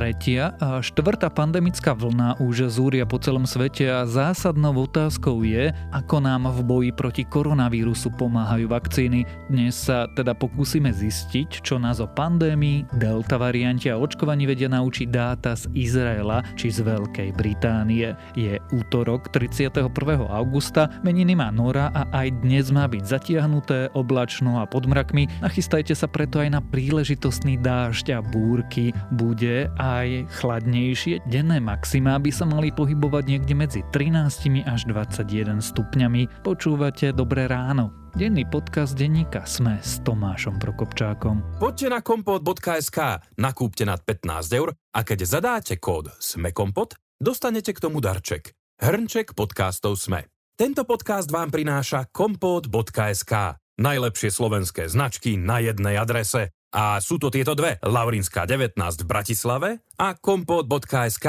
Tretia a štvrtá pandemická vlna už zúria po celom svete a zásadnou otázkou je, ako nám v boji proti koronavírusu pomáhajú vakcíny. Dnes sa teda pokúsime zistiť, čo nás o pandémii, delta variante a očkovaní vedia naučiť dáta z Izraela či z Veľkej Británie. Je útorok 31. augusta, meniny má Nora a aj dnes má byť zatiahnuté, oblačno a pod mrakmi. Nachystajte sa preto aj na príležitostný dážď a búrky. Bude aj chladnejšie. Denné maximá by sa mali pohybovať niekde medzi 13 až 21 stupňami. Počúvate Dobré ráno. Denný podcast denníka Sme s Tomášom Prokopčákom. Poďte na kompot.sk, nakúpte nad 15 eur a keď zadáte kód SMEKOMPOT, dostanete k tomu darček. Hrnček podcastov Sme. Tento podcast vám prináša kompot.sk. Najlepšie slovenské značky na jednej adrese a sú to tieto dve, Laurinská 19 v Bratislave a kompot.sk.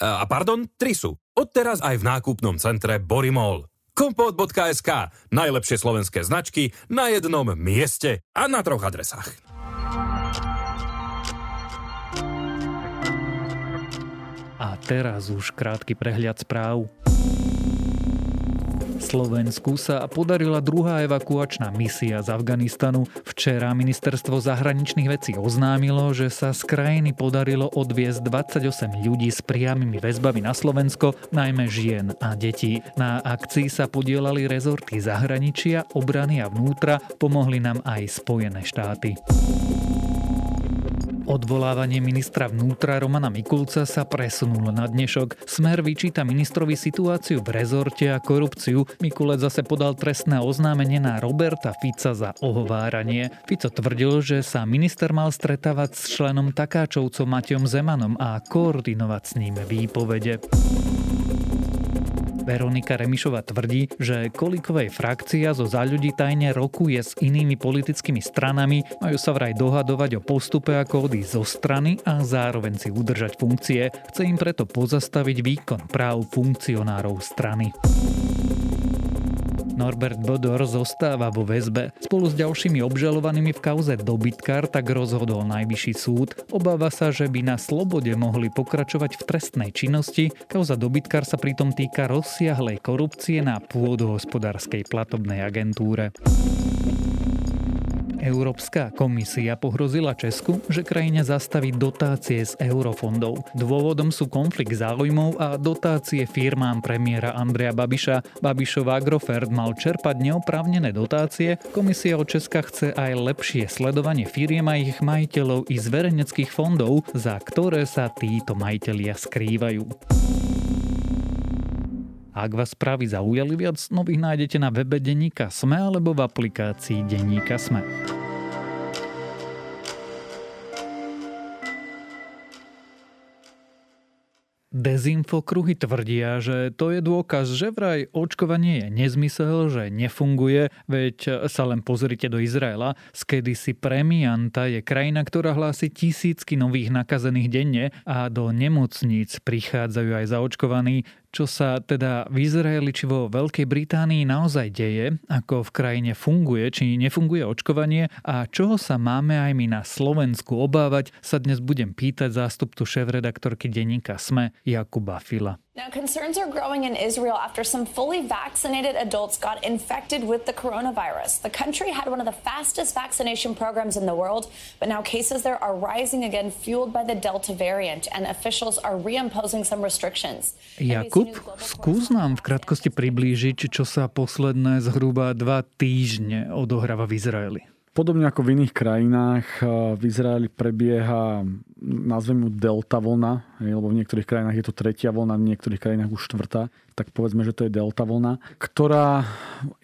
A pardon, tri sú. Odteraz aj v nákupnom centre Borimol. Kompot.sk. Najlepšie slovenské značky na jednom mieste a na troch adresách. A teraz už krátky prehľad správ. Slovensku sa podarila druhá evakuačná misia z Afganistanu. Včera ministerstvo zahraničných vecí oznámilo, že sa z krajiny podarilo odviezť 28 ľudí s priamými väzbami na Slovensko, najmä žien a detí. Na akcii sa podielali rezorty zahraničia, obrany a vnútra, pomohli nám aj Spojené štáty. Odvolávanie ministra vnútra Romana Mikulca sa presunulo na dnešok. Smer vyčíta ministrovi situáciu v rezorte a korupciu. Mikulec zase podal trestné oznámenie na Roberta Fica za ohováranie. Fico tvrdil, že sa minister mal stretávať s členom Takáčovcom Matejom Zemanom a koordinovať s ním výpovede. Veronika Remišova tvrdí, že Kolikovej frakcia zo za ľudí tajne rokuje s inými politickými stranami, majú sa vraj dohadovať o postupe ako odísť zo strany a zároveň si udržať funkcie. Chce im preto pozastaviť výkon práv funkcionárov strany. Norbert Bodor zostáva vo väzbe. Spolu s ďalšími obžalovanými v kauze dobytkár tak rozhodol najvyšší súd. Obáva sa, že by na slobode mohli pokračovať v trestnej činnosti. Kauza dobytkár sa pritom týka rozsiahlej korupcie na pôdohospodárskej platobnej agentúre. Európska komisia pohrozila Česku, že krajine zastaví dotácie z eurofondov. Dôvodom sú konflikt záujmov a dotácie firmám premiéra Andreja Babiša. Babišov Agrofert mal čerpať neoprávnené dotácie. Komisia od Česka chce aj lepšie sledovanie firiem a ich majiteľov i zverejneckých fondov, za ktoré sa títo majiteľia skrývajú. Ak vás správy zaujali viac, nových nájdete na webe Deníka Sme alebo v aplikácii Deníka Sme. Dezinfokruhy tvrdia, že to je dôkaz, že vraj očkovanie je nezmysel, že nefunguje, veď sa len pozrite do Izraela. Z kedysi premianta je krajina, ktorá hlási tisícky nových nakazených denne a do nemocníc prichádzajú aj zaočkovaní čo sa teda v Izraeli či vo Veľkej Británii naozaj deje, ako v krajine funguje či nefunguje očkovanie a čoho sa máme aj my na Slovensku obávať, sa dnes budem pýtať zástupcu šéf-redaktorky denníka SME Jakuba Fila. Now, concerns are growing in Israel after some fully vaccinated adults got infected with the coronavirus. The country had one of the fastest vaccination programs in the world, but now cases there are rising again, fueled by the Delta variant, and officials are reimposing some restrictions. Jakub, skús nám v krátkosti priblížiť, čo sa posledné zhruba dva týždne odohráva v Izraeli. Podobne ako v iných krajinách, eh, v Izraeli prebieha, nazvem ju delta vlna, lebo v niektorých krajinách je to tretia vlna, v niektorých krajinách už štvrtá, tak povedzme, že to je delta vlna, ktorá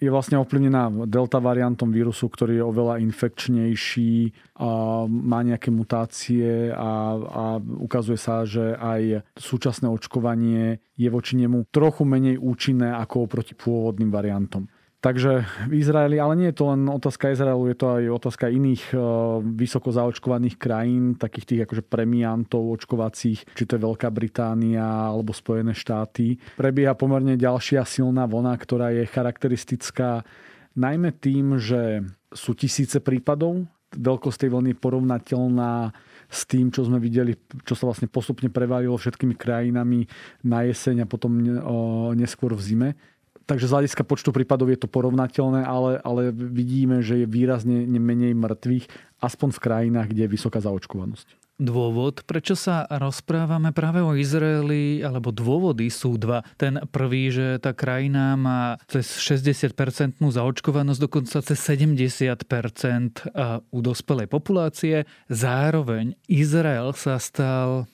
je vlastne ovplyvnená delta variantom vírusu, ktorý je oveľa infekčnejší, a má nejaké mutácie a, a ukazuje sa, že aj súčasné očkovanie je voči nemu trochu menej účinné ako proti pôvodným variantom. Takže v Izraeli, ale nie je to len otázka Izraelu, je to aj otázka iných e, vysoko zaočkovaných krajín, takých tých akože premiantov očkovacích, či to je Veľká Británia alebo Spojené štáty. Prebieha pomerne ďalšia silná vlna, ktorá je charakteristická najmä tým, že sú tisíce prípadov. Veľkosť tej vlny porovnateľná s tým, čo sme videli, čo sa vlastne postupne prevalilo všetkými krajinami na jeseň a potom neskôr v zime. Takže z hľadiska počtu prípadov je to porovnateľné, ale, ale vidíme, že je výrazne menej mŕtvych, aspoň v krajinách, kde je vysoká zaočkovanosť dôvod, prečo sa rozprávame práve o Izraeli, alebo dôvody sú dva. Ten prvý, že tá krajina má cez 60-percentnú zaočkovanosť, dokonca cez 70% u dospelej populácie. Zároveň Izrael sa stal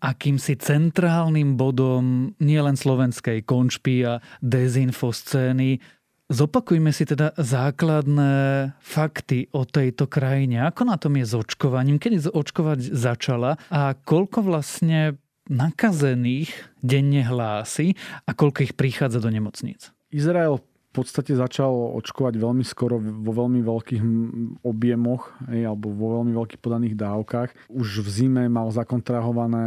akýmsi centrálnym bodom nielen slovenskej konšpy a dezinfoscény, Zopakujme si teda základné fakty o tejto krajine. Ako na tom je s očkovaním? Kedy očkovať začala? A koľko vlastne nakazených denne hlási a koľko ich prichádza do nemocníc? Izrael podstate začal očkovať veľmi skoro vo veľmi veľkých objemoch alebo vo veľmi veľkých podaných dávkach. Už v zime mal zakontrahované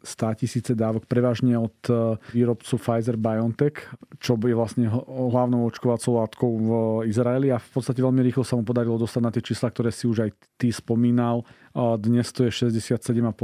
100 tisíce dávok, prevažne od e, výrobcu Pfizer-BioNTech, čo je vlastne hlavnou očkovacou látkou v Izraeli a v podstate veľmi rýchlo sa mu podarilo dostať na tie čísla, ktoré si už aj ty spomínal dnes to je 67,5%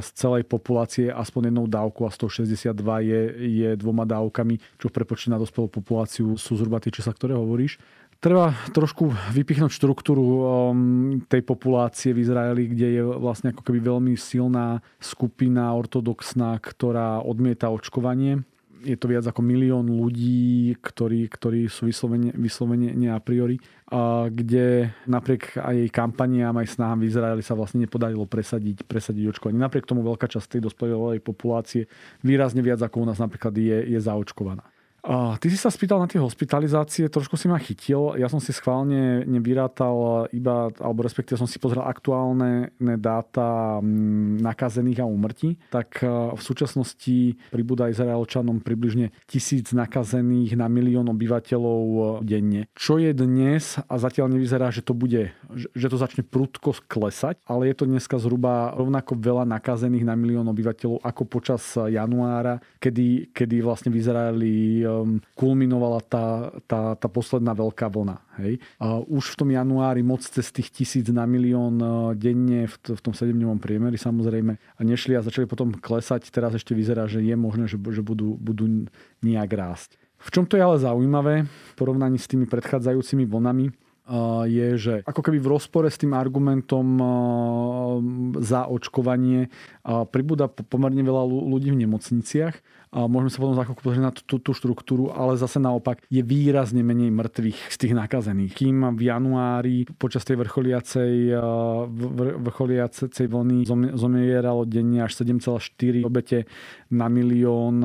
z celej populácie aspoň jednou dávku a 162 je, je dvoma dávkami, čo v prepočte na dospelú populáciu sú zhruba tie čísla, ktoré hovoríš. Treba trošku vypichnúť štruktúru um, tej populácie v Izraeli, kde je vlastne ako keby veľmi silná skupina ortodoxná, ktorá odmieta očkovanie je to viac ako milión ľudí, ktorí, ktorí sú vyslovene, vyslovene nie a priori, a kde napriek aj jej kampaniám, aj snahám v Izraeli sa vlastne nepodarilo presadiť, presadiť očkovanie. Napriek tomu veľká časť tej dospelej populácie výrazne viac ako u nás napríklad je, je zaočkovaná. Ty si sa spýtal na tie hospitalizácie, trošku si ma chytil. Ja som si schválne nevyrátal iba, alebo respektíve som si pozrel aktuálne dáta nakazených a umrtí. Tak e, v súčasnosti pribúda Izraelčanom približne tisíc nakazených na milión obyvateľov e, denne. Čo je dnes, a zatiaľ nevyzerá, že to bude, že to začne prudko klesať, ale je to dneska zhruba rovnako veľa nakazených na milión obyvateľov ako počas januára, kedy, kedy vlastne v Izraeli kulminovala tá, tá, tá posledná veľká vlna. Hej. Už v tom januári moc cez tých tisíc na milión uh, denne v, tom 7-dňovom priemeri samozrejme nešli a začali potom klesať. Teraz ešte vyzerá, že je možné, že budú, budú nejak rásť. V čom to je ale zaujímavé v porovnaní s tými predchádzajúcimi vlnami, je, že ako keby v rozpore s tým argumentom za očkovanie pribúda pomerne veľa ľudí v nemocniciach. Môžeme sa potom za chvíľku pozrieť na tú, tú štruktúru, ale zase naopak je výrazne menej mŕtvych z tých nakazených. Kým v januári počas tej vrcholiacej, vrcholiacej vlny zomieralo denne až 7,4 obete na milión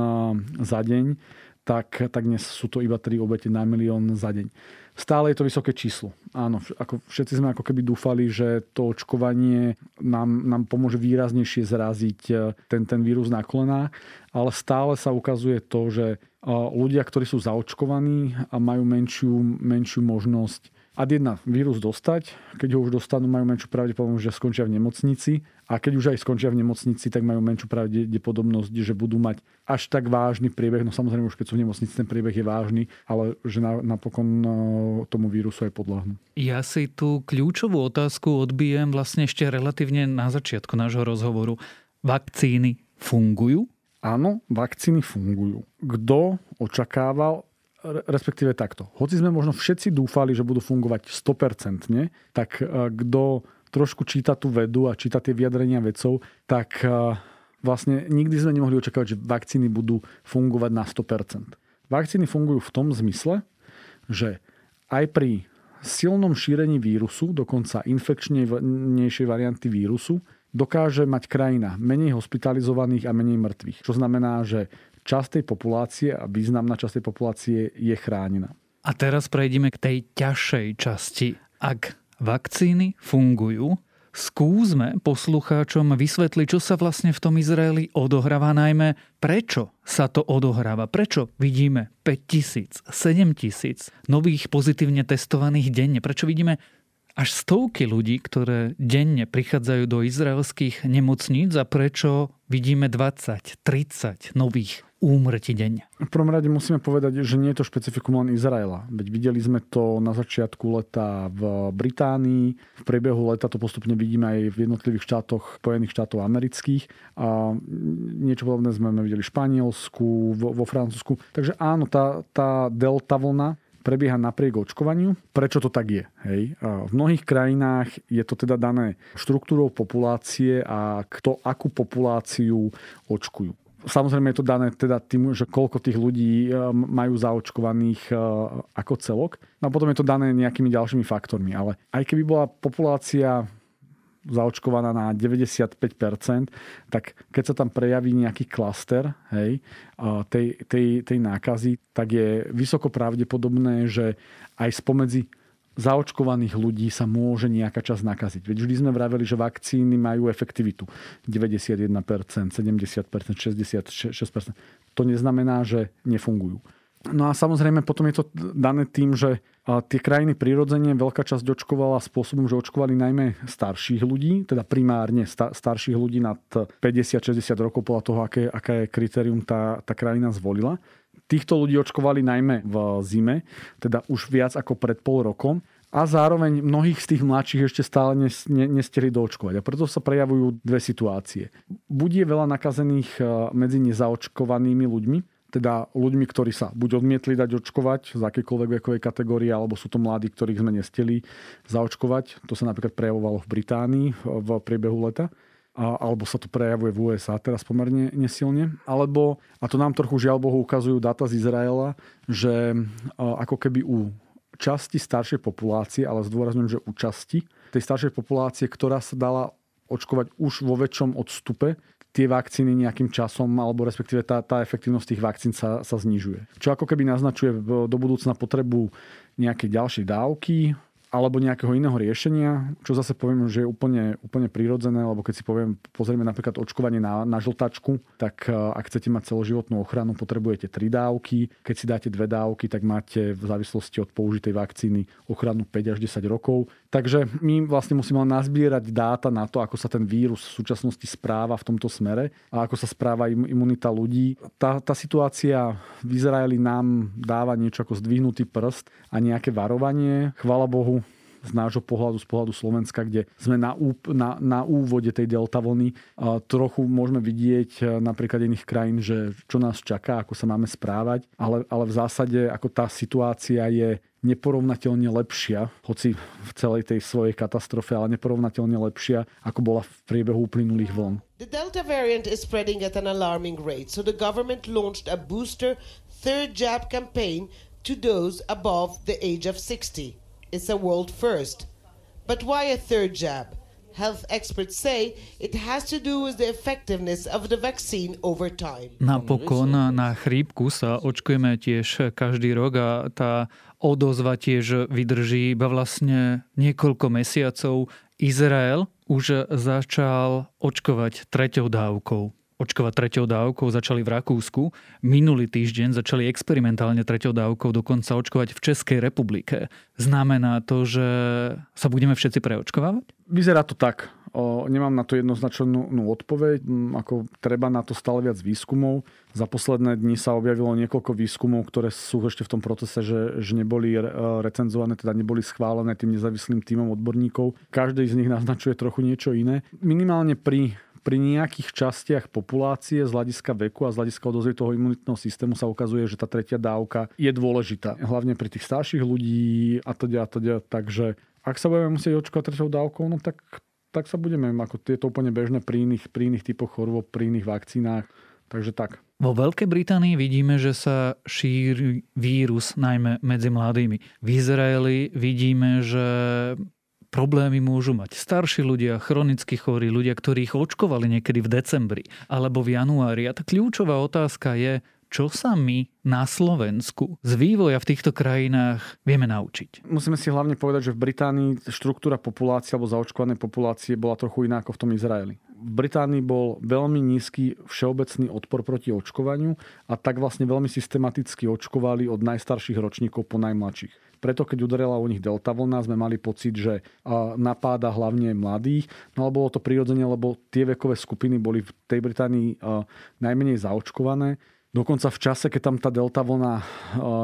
za deň, tak, tak dnes sú to iba 3 obete na milión za deň stále je to vysoké číslo. Áno, ako všetci sme ako keby dúfali, že to očkovanie nám, nám pomôže výraznejšie zraziť e, ten, ten vírus na kolenách, ale stále sa ukazuje to, že e, ľudia, ktorí sú zaočkovaní a majú menšiu, menšiu možnosť ad jedna vírus dostať, keď ho už dostanú, majú menšiu pravdepodobnosť, že skončia v nemocnici a keď už aj skončia v nemocnici, tak majú menšiu pravdepodobnosť, že budú mať až tak vážny priebeh. No samozrejme, už keď sú v nemocnici, ten priebeh je vážny, ale že napokon e, tomu vírusu aj podľahnú. Ja si tú kľúčovú otázku odbijem vlastne ešte relatívne na začiatku nášho rozhovoru. Vakcíny fungujú? Áno, vakcíny fungujú. Kto očakával, respektíve takto. Hoci sme možno všetci dúfali, že budú fungovať 100%, tak e, kto trošku číta tú vedu a číta tie vyjadrenia vedcov, tak e, vlastne nikdy sme nemohli očakávať, že vakcíny budú fungovať na 100%. Vakcíny fungujú v tom zmysle, že aj pri silnom šírení vírusu, dokonca infekčnejšej varianty vírusu, dokáže mať krajina menej hospitalizovaných a menej mŕtvych. Čo znamená, že časť tej populácie a významná časť tej populácie je chránená. A teraz prejdeme k tej ťažšej časti. Ak vakcíny fungujú, skúsme poslucháčom vysvetliť, čo sa vlastne v tom Izraeli odohráva, najmä prečo sa to odohráva, prečo vidíme 5 tisíc, 7 tisíc nových pozitívne testovaných denne, prečo vidíme až stovky ľudí, ktoré denne prichádzajú do izraelských nemocníc a prečo vidíme 20, 30 nových úmrtí deň? V prvom rade musíme povedať, že nie je to špecifikum len Izraela. Veď videli sme to na začiatku leta v Británii, v priebehu leta to postupne vidíme aj v jednotlivých štátoch Spojených štátov amerických. A niečo podobné sme videli v Španielsku, vo, vo Francúzsku. Takže áno, tá, tá delta vlna prebieha napriek očkovaniu. Prečo to tak je? Hej? V mnohých krajinách je to teda dané štruktúrou populácie a kto akú populáciu očkujú. Samozrejme je to dané teda tým, že koľko tých ľudí e, majú zaočkovaných e, ako celok. No a potom je to dané nejakými ďalšími faktormi. Ale aj keby bola populácia zaočkovaná na 95%, tak keď sa tam prejaví nejaký klaster hej, tej, tej, tej nákazy, tak je vysoko pravdepodobné, že aj spomedzi zaočkovaných ľudí sa môže nejaká časť nakaziť. Veď vždy sme vraveli, že vakcíny majú efektivitu 91%, 70%, 66%. To neznamená, že nefungujú. No a samozrejme potom je to dané tým, že tie krajiny prirodzene veľká časť očkovala spôsobom, že očkovali najmä starších ľudí, teda primárne starších ľudí nad 50-60 rokov podľa toho, aké, aké kritérium tá, tá krajina zvolila. Týchto ľudí očkovali najmä v zime, teda už viac ako pred pol rokom a zároveň mnohých z tých mladších ešte stále nestihli doočkovať. A preto sa prejavujú dve situácie. Buď je veľa nakazených e, medzi nezaočkovanými ľuďmi, teda ľuďmi, ktorí sa buď odmietli dať očkovať z akékoľvek vekovej kategórie, alebo sú to mladí, ktorých sme nestili zaočkovať. To sa napríklad prejavovalo v Británii v priebehu leta alebo sa to prejavuje v USA teraz pomerne nesilne, alebo, a to nám trochu žiaľ Bohu ukazujú data z Izraela, že ako keby u časti staršej populácie, ale zdôrazňujem, že u časti tej staršej populácie, ktorá sa dala očkovať už vo väčšom odstupe, tie vakcíny nejakým časom, alebo respektíve tá, tá efektívnosť tých vakcín sa, sa znižuje. Čo ako keby naznačuje do budúcna potrebu nejakej ďalšej dávky, alebo nejakého iného riešenia, čo zase poviem, že je úplne, úplne prírodzené, lebo keď si poviem, pozrieme napríklad očkovanie na, na žltačku, tak e, ak chcete mať celoživotnú ochranu, potrebujete tri dávky. Keď si dáte dve dávky, tak máte v závislosti od použitej vakcíny ochranu 5 až 10 rokov. Takže my vlastne musíme nazbierať dáta na to, ako sa ten vírus v súčasnosti správa v tomto smere a ako sa správa imunita ľudí. Tá, tá situácia v Izraeli nám dáva niečo ako zdvihnutý prst a nejaké varovanie. Chvala Bohu, z nášho pohľadu, z pohľadu Slovenska, kde sme na, na, na úvode tej delta vlny. Trochu môžeme vidieť e, napríklad iných krajín, že čo nás čaká, ako sa máme správať, ale, ale v zásade ako tá situácia je neporovnateľne lepšia, hoci v celej tej svojej katastrofe, ale neporovnateľne lepšia, ako bola v priebehu uplynulých vln. The Delta variant is spreading at an alarming rate, so the government launched a booster third jab campaign to those above the age of 60. It's a world first. But why a third jab? Health experts say it has to do with the effectiveness of the vaccine over time. Napokon na chrípku sa očkujeme tiež každý rok a tá odozva tiež vydrží iba vlastne niekoľko mesiacov. Izrael už začal očkovať treťou dávkou očkovať treťou dávkou, začali v Rakúsku. Minulý týždeň začali experimentálne treťou dávkou dokonca očkovať v Českej republike. Znamená to, že sa budeme všetci preočkovávať? Vyzerá to tak. O, nemám na to jednoznačnú odpoveď. Ako treba na to stále viac výskumov. Za posledné dni sa objavilo niekoľko výskumov, ktoré sú ešte v tom procese, že, že neboli recenzované, teda neboli schválené tým nezávislým týmom odborníkov. Každý z nich naznačuje trochu niečo iné. Minimálne pri pri nejakých častiach populácie z hľadiska veku a z hľadiska odozvy toho imunitného systému sa ukazuje, že tá tretia dávka je dôležitá. Hlavne pri tých starších ľudí a teda a teda. Takže ak sa budeme musieť očkovať treťou dávkou, no tak, tak sa budeme, ako je to úplne bežné pri iných, pri iných typoch chorôb, pri iných vakcínách. Takže tak. Vo Veľkej Británii vidíme, že sa šíri vírus najmä medzi mladými. V Izraeli vidíme, že problémy môžu mať starší ľudia, chronicky chorí, ľudia, ktorí ich očkovali niekedy v decembri alebo v januári. A tá kľúčová otázka je, čo sa my na Slovensku z vývoja v týchto krajinách vieme naučiť? Musíme si hlavne povedať, že v Británii štruktúra populácie alebo zaočkovanej populácie bola trochu iná ako v tom Izraeli. V Británii bol veľmi nízky všeobecný odpor proti očkovaniu a tak vlastne veľmi systematicky očkovali od najstarších ročníkov po najmladších Preto, keď udarila u nich delta vlna, sme mali pocit, že napáda hlavne mladých. No ale bolo to prirodzene, lebo tie vekové skupiny boli v tej Británii najmenej zaočkované. Dokonca v čase, keď tam tá delta vlna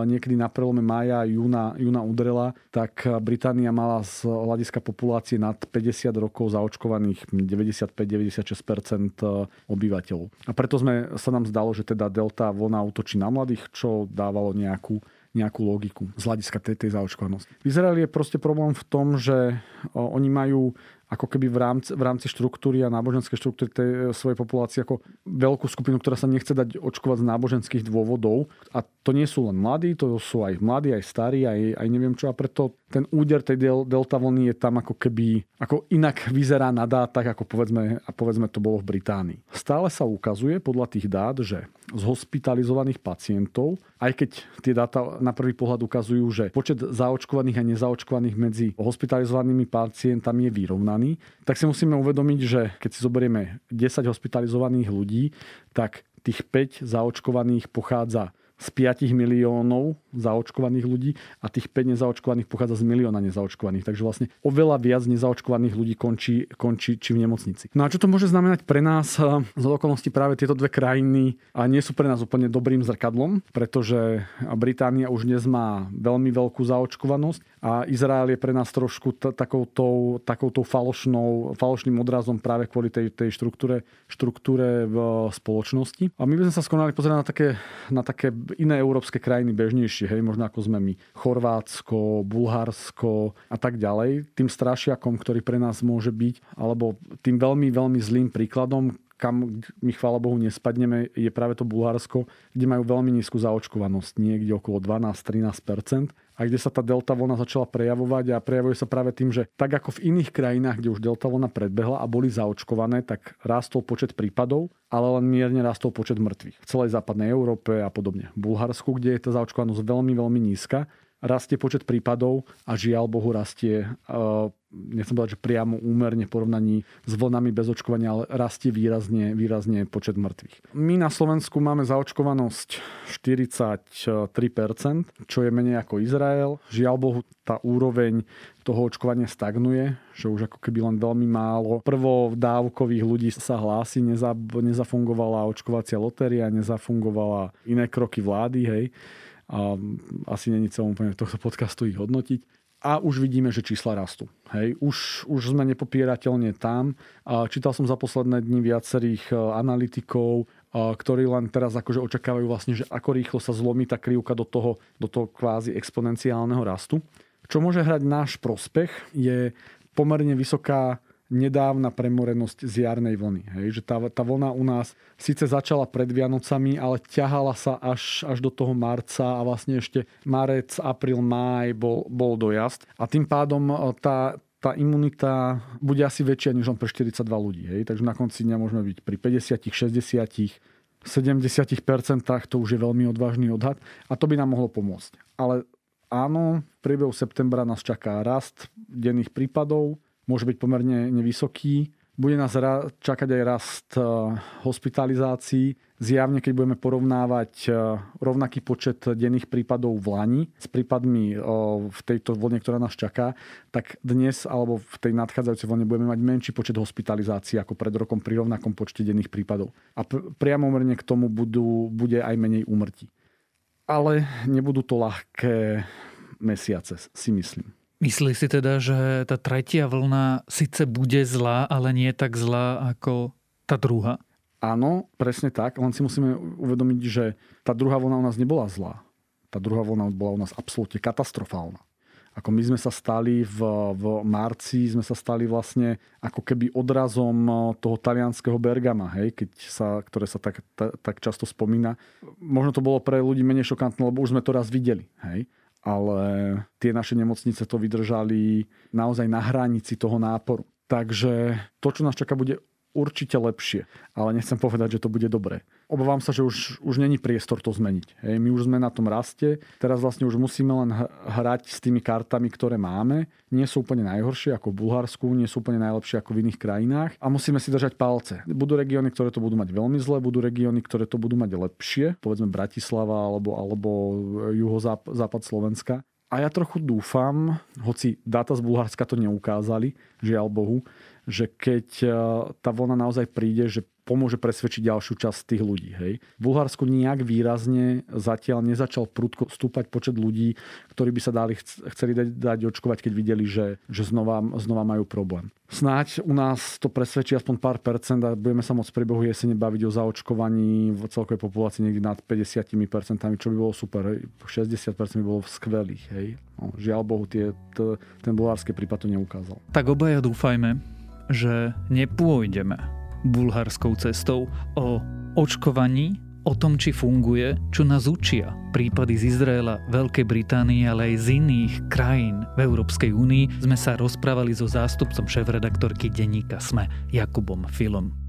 niekedy na prelome mája a júna, júna udrela, tak Británia mala z hľadiska populácie nad 50 rokov zaočkovaných 95-96% e, obyvateľov. A preto sme, sa nám zdalo, že teda delta vlna útočí na mladých, čo dávalo nejakú nejakú logiku z hľadiska tej, tej zaočkovanosti. V Izraeli je proste problém v tom, že oni majú ako keby v rámci, v rámci štruktúry a náboženskej štruktúry tej e, svojej populácie ako veľkú skupinu, ktorá sa nechce dať očkovať z náboženských dôvodov. A to nie sú len mladí, to sú aj mladí, aj starí, aj, aj neviem čo. A preto ten úder tej del, delta vlny je tam ako keby, ako inak vyzerá na dátach, ako povedzme, a povedzme to bolo v Británii. Stále sa ukazuje podľa tých dát, že z hospitalizovaných pacientov, aj keď tie dáta na prvý pohľad ukazujú, že počet zaočkovaných a nezaočkovaných medzi hospitalizovanými pacientami je vyrovnaný, hospitalizovaní, tak si musíme uvedomiť, že keď si zoberieme 10 hospitalizovaných ľudí, tak tých 5 zaočkovaných pochádza z 5 miliónov zaočkovaných ľudí a tých 5 nezaočkovaných pochádza z milióna nezaočkovaných. Takže vlastne oveľa viac nezaočkovaných ľudí končí, končí či v nemocnici. No a čo to môže znamenať pre nás? Z okolností práve tieto dve krajiny a nie sú pre nás úplne dobrým zrkadlom, pretože Británia už dnes má veľmi veľkú zaočkovanosť a Izrael je pre nás trošku t- takouto, falošnou, falošným odrazom práve kvôli tej, tej štruktúre, štruktúre v spoločnosti. A my by sme sa skonali pozrieť na také, na také iné európske krajiny bežnejšie, hej, možno ako sme my. Chorvátsko, Bulharsko a tak ďalej. Tým strašiakom, ktorý pre nás môže byť, alebo tým veľmi, veľmi zlým príkladom, kam my chvála Bohu nespadneme, je práve to Bulharsko, kde majú veľmi nízku zaočkovanosť, niekde okolo 12-13% a kde sa tá delta vlna začala prejavovať a prejavuje sa práve tým, že tak ako v iných krajinách, kde už delta vlna predbehla a boli zaočkované, tak rástol počet prípadov, ale len mierne rástol počet mŕtvych. V celej západnej Európe a podobne. V Bulharsku, kde je tá zaočkovanosť veľmi, veľmi nízka, rastie počet prípadov a žiaľ Bohu rastie uh, nechcem povedať, že priamo úmerne v porovnaní s vlnami bez očkovania, ale rastie výrazne, výrazne počet mŕtvych. My na Slovensku máme zaočkovanosť 43%, čo je menej ako Izrael. Žiaľ Bohu, tá úroveň toho očkovania stagnuje, že už ako keby len veľmi málo prvo dávkových ľudí sa hlási, neza, nezafungovala očkovacia lotéria, nezafungovala iné kroky vlády, hej. A asi není celom úplne tohto podcastu ich hodnotiť a už vidíme, že čísla rastú. Hej. Už, už sme nepopierateľne tam. Čítal som za posledné dni viacerých e, analytikov, e, ktorí len teraz akože očakávajú vlastne, že ako rýchlo sa zlomí tá krivka do toho, do toho kvázi exponenciálneho rastu. Čo môže hrať náš prospech je pomerne vysoká nedávna premorenosť z jarnej vlny. Hej, že tá, tá vlna u nás síce začala pred Vianocami, ale ťahala sa až, až do toho marca a vlastne ešte marec, apríl, máj bol, bol dojazd. A tým pádom e, tá, tá imunita bude asi väčšia než len pre 42 ľudí. Hej? Takže na konci dňa môžeme byť pri 50, 60, 70%, to už je veľmi odvážny odhad a to by nám mohlo pomôcť. Ale áno, v priebehu septembra nás čaká rast denných prípadov, môže byť pomerne nevysoký. Bude nás čakať aj rast e, hospitalizácií. Zjavne, keď budeme porovnávať e, rovnaký počet denných prípadov v Lani s prípadmi e, v tejto vlne, ktorá nás čaká, tak dnes alebo v tej nadchádzajúcej vlne budeme mať menší počet hospitalizácií ako pred rokom pri rovnakom počte denných prípadov. A priamo k tomu budú, bude aj menej úmrtí. Ale nebudú to ľahké mesiace, si myslím. Myslí si teda, že tá tretia vlna síce bude zlá, ale nie tak zlá ako tá druhá? Áno, presne tak. Len si musíme uvedomiť, že tá druhá vlna u nás nebola zlá. Tá druhá vlna bola u nás absolútne katastrofálna. Ako my sme sa stali v, v marci, sme sa stali vlastne ako keby odrazom toho talianského Bergama, hej, keď sa, ktoré sa tak, tak, tak často spomína. Možno to bolo pre ľudí menej šokantné, lebo už sme to raz videli. Hej ale tie naše nemocnice to vydržali naozaj na hranici toho náporu. Takže to, čo nás čaká, bude určite lepšie, ale nechcem povedať, že to bude dobré. Obávam sa, že už, už není priestor to zmeniť. Hej, my už sme na tom raste, teraz vlastne už musíme len hrať s tými kartami, ktoré máme. Nie sú úplne najhoršie ako v Bulharsku, nie sú úplne najlepšie ako v iných krajinách a musíme si držať palce. Budú regióny, ktoré to budú mať veľmi zle, budú regióny, ktoré to budú mať lepšie, povedzme Bratislava alebo, alebo juhozápad Slovenska A ja trochu dúfam, hoci dáta z Bulharska to neukázali, žiaľ Bohu, že keď e, tá vlna naozaj príde, že pomôže presvedčiť ďalšiu časť tých ľudí. Hej. V Bulharsku nejak výrazne zatiaľ nezačal prudko stúpať počet ľudí, ktorí by sa dali, chceli dať, dať očkovať, keď videli, že, že znova, znova majú problém. Snáď u nás to presvedčí aspoň pár percent a budeme sa môcť v priebehu jesene baviť o zaočkovaní v celkovej populácii niekde nad 50 percentami, čo by bolo super. 60 by bolo skvelých. Hej. No, žiaľ Bohu, tie, t- ten bulharský prípad to neukázal. Tak obaja dúfajme, že nepôjdeme bulharskou cestou, o očkovaní, o tom, či funguje, čo nás učia prípady z Izraela, Veľkej Británie, ale aj z iných krajín v Európskej únii, sme sa rozprávali so zástupcom šéf-redaktorky denníka SME, Jakubom Filom.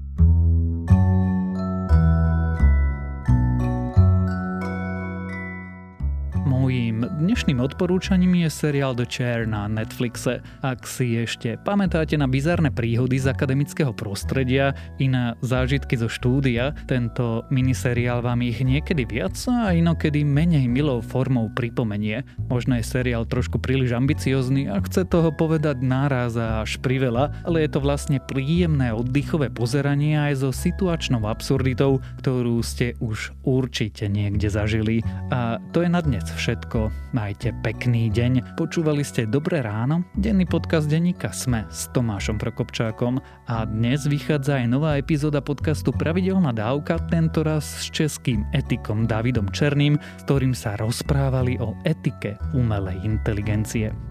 Dnešným odporúčaním je seriál The Chair na Netflixe. Ak si ešte pamätáte na bizarné príhody z akademického prostredia i na zážitky zo štúdia, tento miniseriál vám ich niekedy viac a inokedy menej milou formou pripomenie. Možno je seriál trošku príliš ambiciozný a chce toho povedať náraz a až priveľa, ale je to vlastne príjemné oddychové pozeranie aj so situačnou absurditou, ktorú ste už určite niekde zažili. A to je na dnes všetko všetko. Majte pekný deň. Počúvali ste Dobré ráno, denný podcast denníka Sme s Tomášom Prokopčákom a dnes vychádza aj nová epizóda podcastu Pravidelná dávka, tentoraz s českým etikom Davidom Černým, s ktorým sa rozprávali o etike umelej inteligencie.